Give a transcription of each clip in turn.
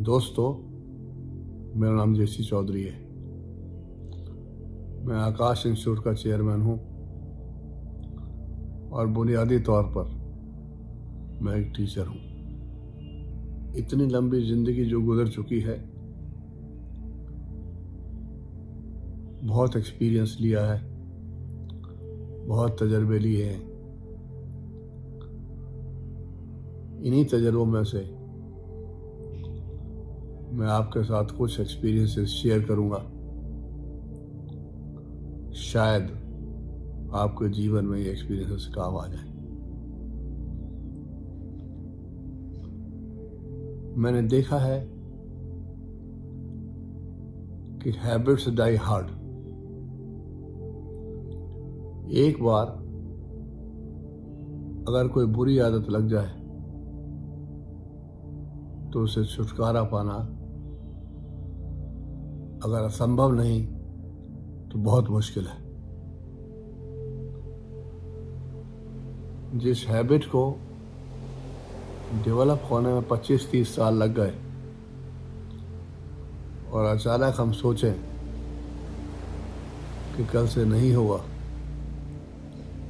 दोस्तों, मेरा नाम जेसी चौधरी है। मैं आकाश इंस्टीट्यूट का चेयरमैन हूँ और बुनियादी तौर पर मैं एक टीचर हूँ। इतनी लंबी ज़िंदगी जो गुजर चुकी है, बहुत एक्सपीरियंस लिया है, बहुत तजर्बे लिए हैं। इन्हीं तजर्बों में से मैं आपके साथ कुछ एक्सपीरियंसेस शेयर करूँगा। शायद आपके जीवन में ये एक्सपीरियंसेस काम आ जाए। मैंने देखा है कि हैबिट्स डाई हार्ड एक बार अगर कोई बुरी आदत लग जाए तो उसे छुटकारा पाना अगर असंभव नहीं तो बहुत मुश्किल है। जिस हैबिट को डेवलप होने में 25-30 साल लग गए, और अचानक हम सोचें कि कल से नहीं होगा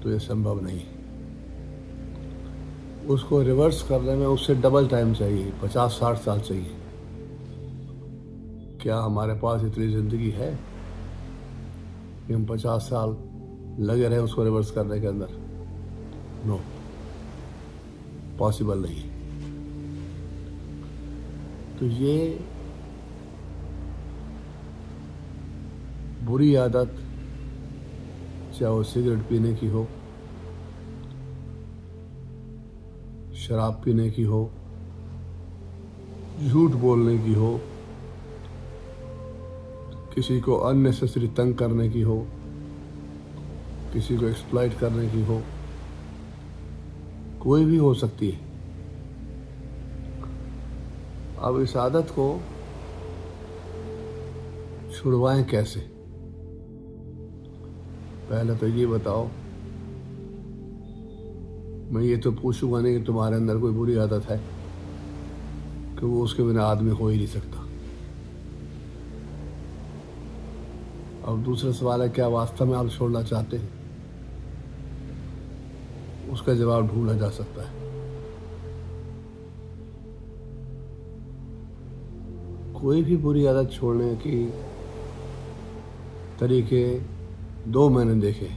तो ये संभव नहीं। उसको रिवर्स करने में उससे डबल टाइम चाहिए पचास साठ साल चाहिए। क्या हमारे पास इतनी ज़िंदगी है? कि हम पचास साल लगे रहे उसको रिवर्स करने के अंदर? नो पॉसिबल नहीं. तो ये बुरी आदत, चाहे वो सिगरेट पीने की हो, शराब पीने की हो, झूठ बोलने की हो किसी को अननेसेसरी तंग करने की हो, किसी को एक्सप्लाइट करने की हो, कोई भी हो सकती है। अब इस आदत को छुड़वाएँ कैसे? पहले तो ये बताओ, मैं ये तो पूछूँगा नहीं कि तुम्हारे अंदर कोई बुरी आदत है कि वो उसके बिना आदमी हो ही नहीं सकता। अब दूसरा सवाल है, क्या वास्तव में आप छोड़ना चाहते हैं? उसका जवाब ढूंढा जा सकता है। कोई भी बुरी आदत छोड़ने की तरीके दो मैंने देखे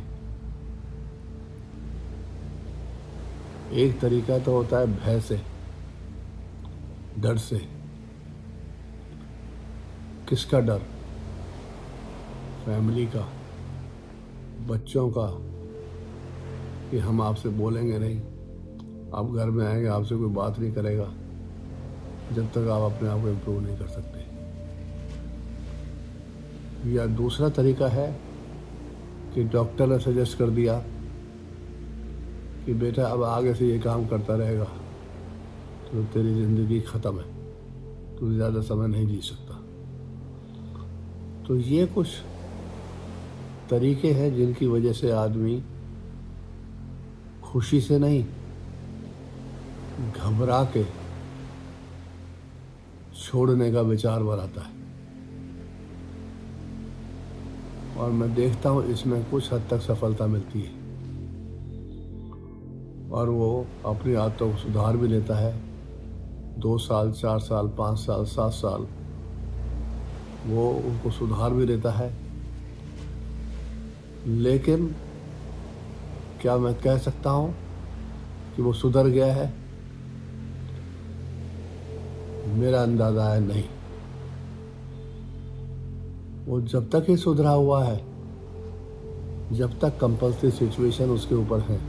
एक तरीका तो होता है भय से, डर से। किसका डर? फैमिली का, बच्चों का, कि हम आपसे बोलेंगे नहीं। आप घर में आएँगे, आपसे कोई बात नहीं करेगा, जब तक आप अपने आप को इम्प्रूव नहीं कर सकते। या दूसरा तरीका है कि डॉक्टर ने सजेस्ट कर दिया कि बेटा अब आगे से ये काम करता रहेगा तो तेरी ज़िंदगी ख़त्म है, तू ज़्यादा समय नहीं जी सकता। तो ये कुछ तरीके हैं जिनकी वजह से आदमी खुशी से नहीं, घबरा के छोड़ने का विचार बनाता है। और मैं देखता हूँ इसमें कुछ हद तक सफलता मिलती है। और वो अपनी आदतों को सुधार भी लेता है। दो साल, चार साल, पाँच साल, सात साल, वो उनको सुधार भी लेता है। लेकिन क्या मैं कह सकता हूँ कि वो सुधर गया है? मेरा अंदाज़ा है नहीं। वो जब तक ही सुधरा हुआ है, जब तक कंपल्सरी सिचुएशन उसके ऊपर है,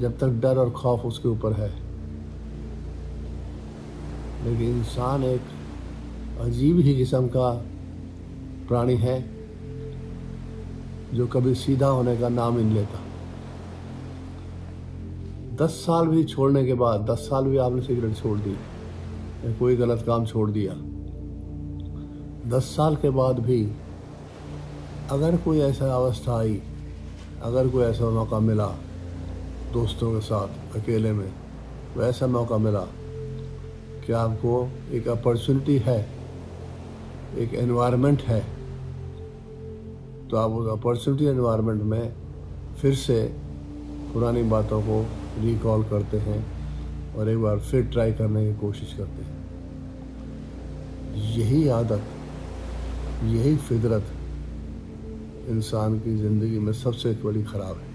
जब तक डर और खौफ उसके ऊपर है। लेकिन इंसान एक अजीब ही किस्म का प्राणी है। जो कभी सीधा होने का नाम ही नहीं लेता। दस साल भी छोड़ने के बाद, दस साल भी आपने सिगरेट छोड़ दी, या कोई गलत काम छोड़ दिया, दस साल के बाद भी अगर कोई ऐसा अवस्था आई, अगर कोई ऐसा मौका मिला दोस्तों के साथ, अकेले में, वैसा मौका मिला कि आपको एक अपॉर्चुनिटी है, एक एनवायरनमेंट है तो आप उस अपॉर्चुनिटी एनवायरनमेंट में फिर से पुरानी बातों को रिकॉल करते हैं और एक बार फिर ट्राई करने की कोशिश करते हैं। यही आदत, यही फितरत इंसान की ज़िंदगी में सबसे बड़ी ख़राब है।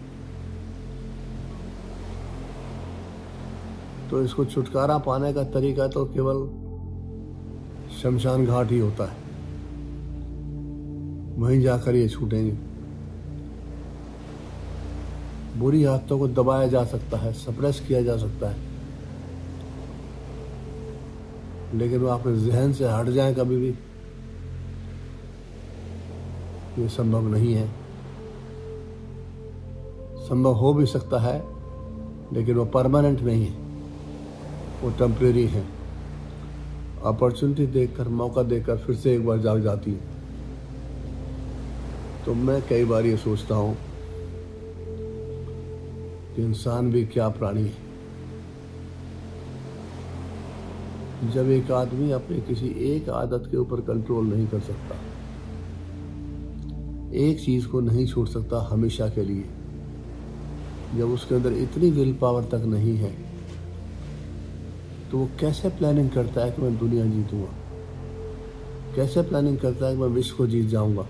तो इसको छुटकारा पाने का तरीका तो केवल शमशान घाट ही होता है। वहीं जाकर ये छूटेंगे। बुरी आदतों को दबाया जा सकता है सप्रेस किया जा सकता है। लेकिन वो आपके जहन से हट जाए कभी भी। ये संभव नहीं है। संभव हो भी सकता है, लेकिन वो परमानेंट नहीं है। वो टेम्प्रेरी है। अपॉर्चुनिटी देखकर, मौका देकर फिर से एक बार जाग जाती है। तो मैं कई बार ये सोचता हूँ कि इंसान भी क्या प्राणी है। जब एक आदमी अपने किसी एक आदत के ऊपर कंट्रोल नहीं कर सकता, एक चीज़ को नहीं छोड़ सकता हमेशा के लिए, जब उसके अंदर इतनी विल पावर तक नहीं है तो वो कैसे प्लानिंग करता है कि मैं दुनिया जीतूँगा? कैसे प्लानिंग करता है कि मैं विश्व को जीत जाऊँगा?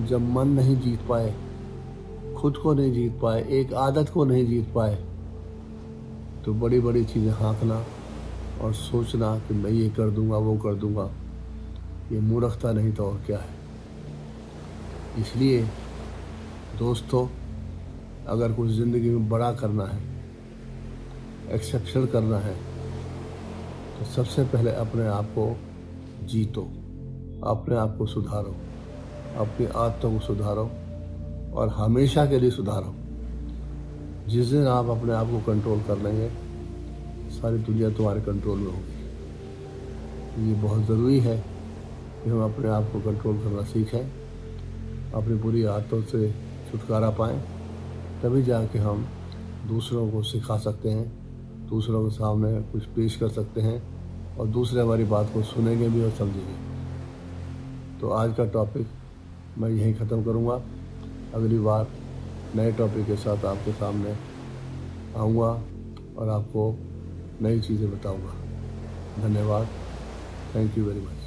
जब मन नहीं जीत पाए, खुद को नहीं जीत पाए, एक आदत को नहीं जीत पाए तो बड़ी बड़ी चीज़ें हाँकना और सोचना कि मैं ये कर दूँगा, वो कर दूँगा, ये मूर्खता नहीं तो और क्या है? इसलिए दोस्तों, अगर कुछ ज़िंदगी में बड़ा करना है एक्सेप्शन करना है तो सबसे पहले अपने आप को जीतो, अपने आप को सुधारो। अपनी आदतों को सुधारो और हमेशा के लिए सुधारो। जिस दिन आप अपने आप को कंट्रोल कर लेंगे, सारी दुनिया तुम्हारे कंट्रोल में होगी। ये बहुत ज़रूरी है कि हम अपने आप को कंट्रोल करना सीखें, अपनी बुरी आदतों से छुटकारा पाएँ, तभी जाके हम दूसरों को सिखा सकते हैं, दूसरों के सामने कुछ पेश कर सकते हैं और दूसरे हमारी बात को सुनेंगे भी और समझेंगे। तो आज का टॉपिक मैं यहीं ख़त्म करूँगा। अगली बार नए टॉपिक के साथ आपके सामने आऊँगा और आपको नई चीज़ें बताऊँगा। धन्यवाद। Thank you very much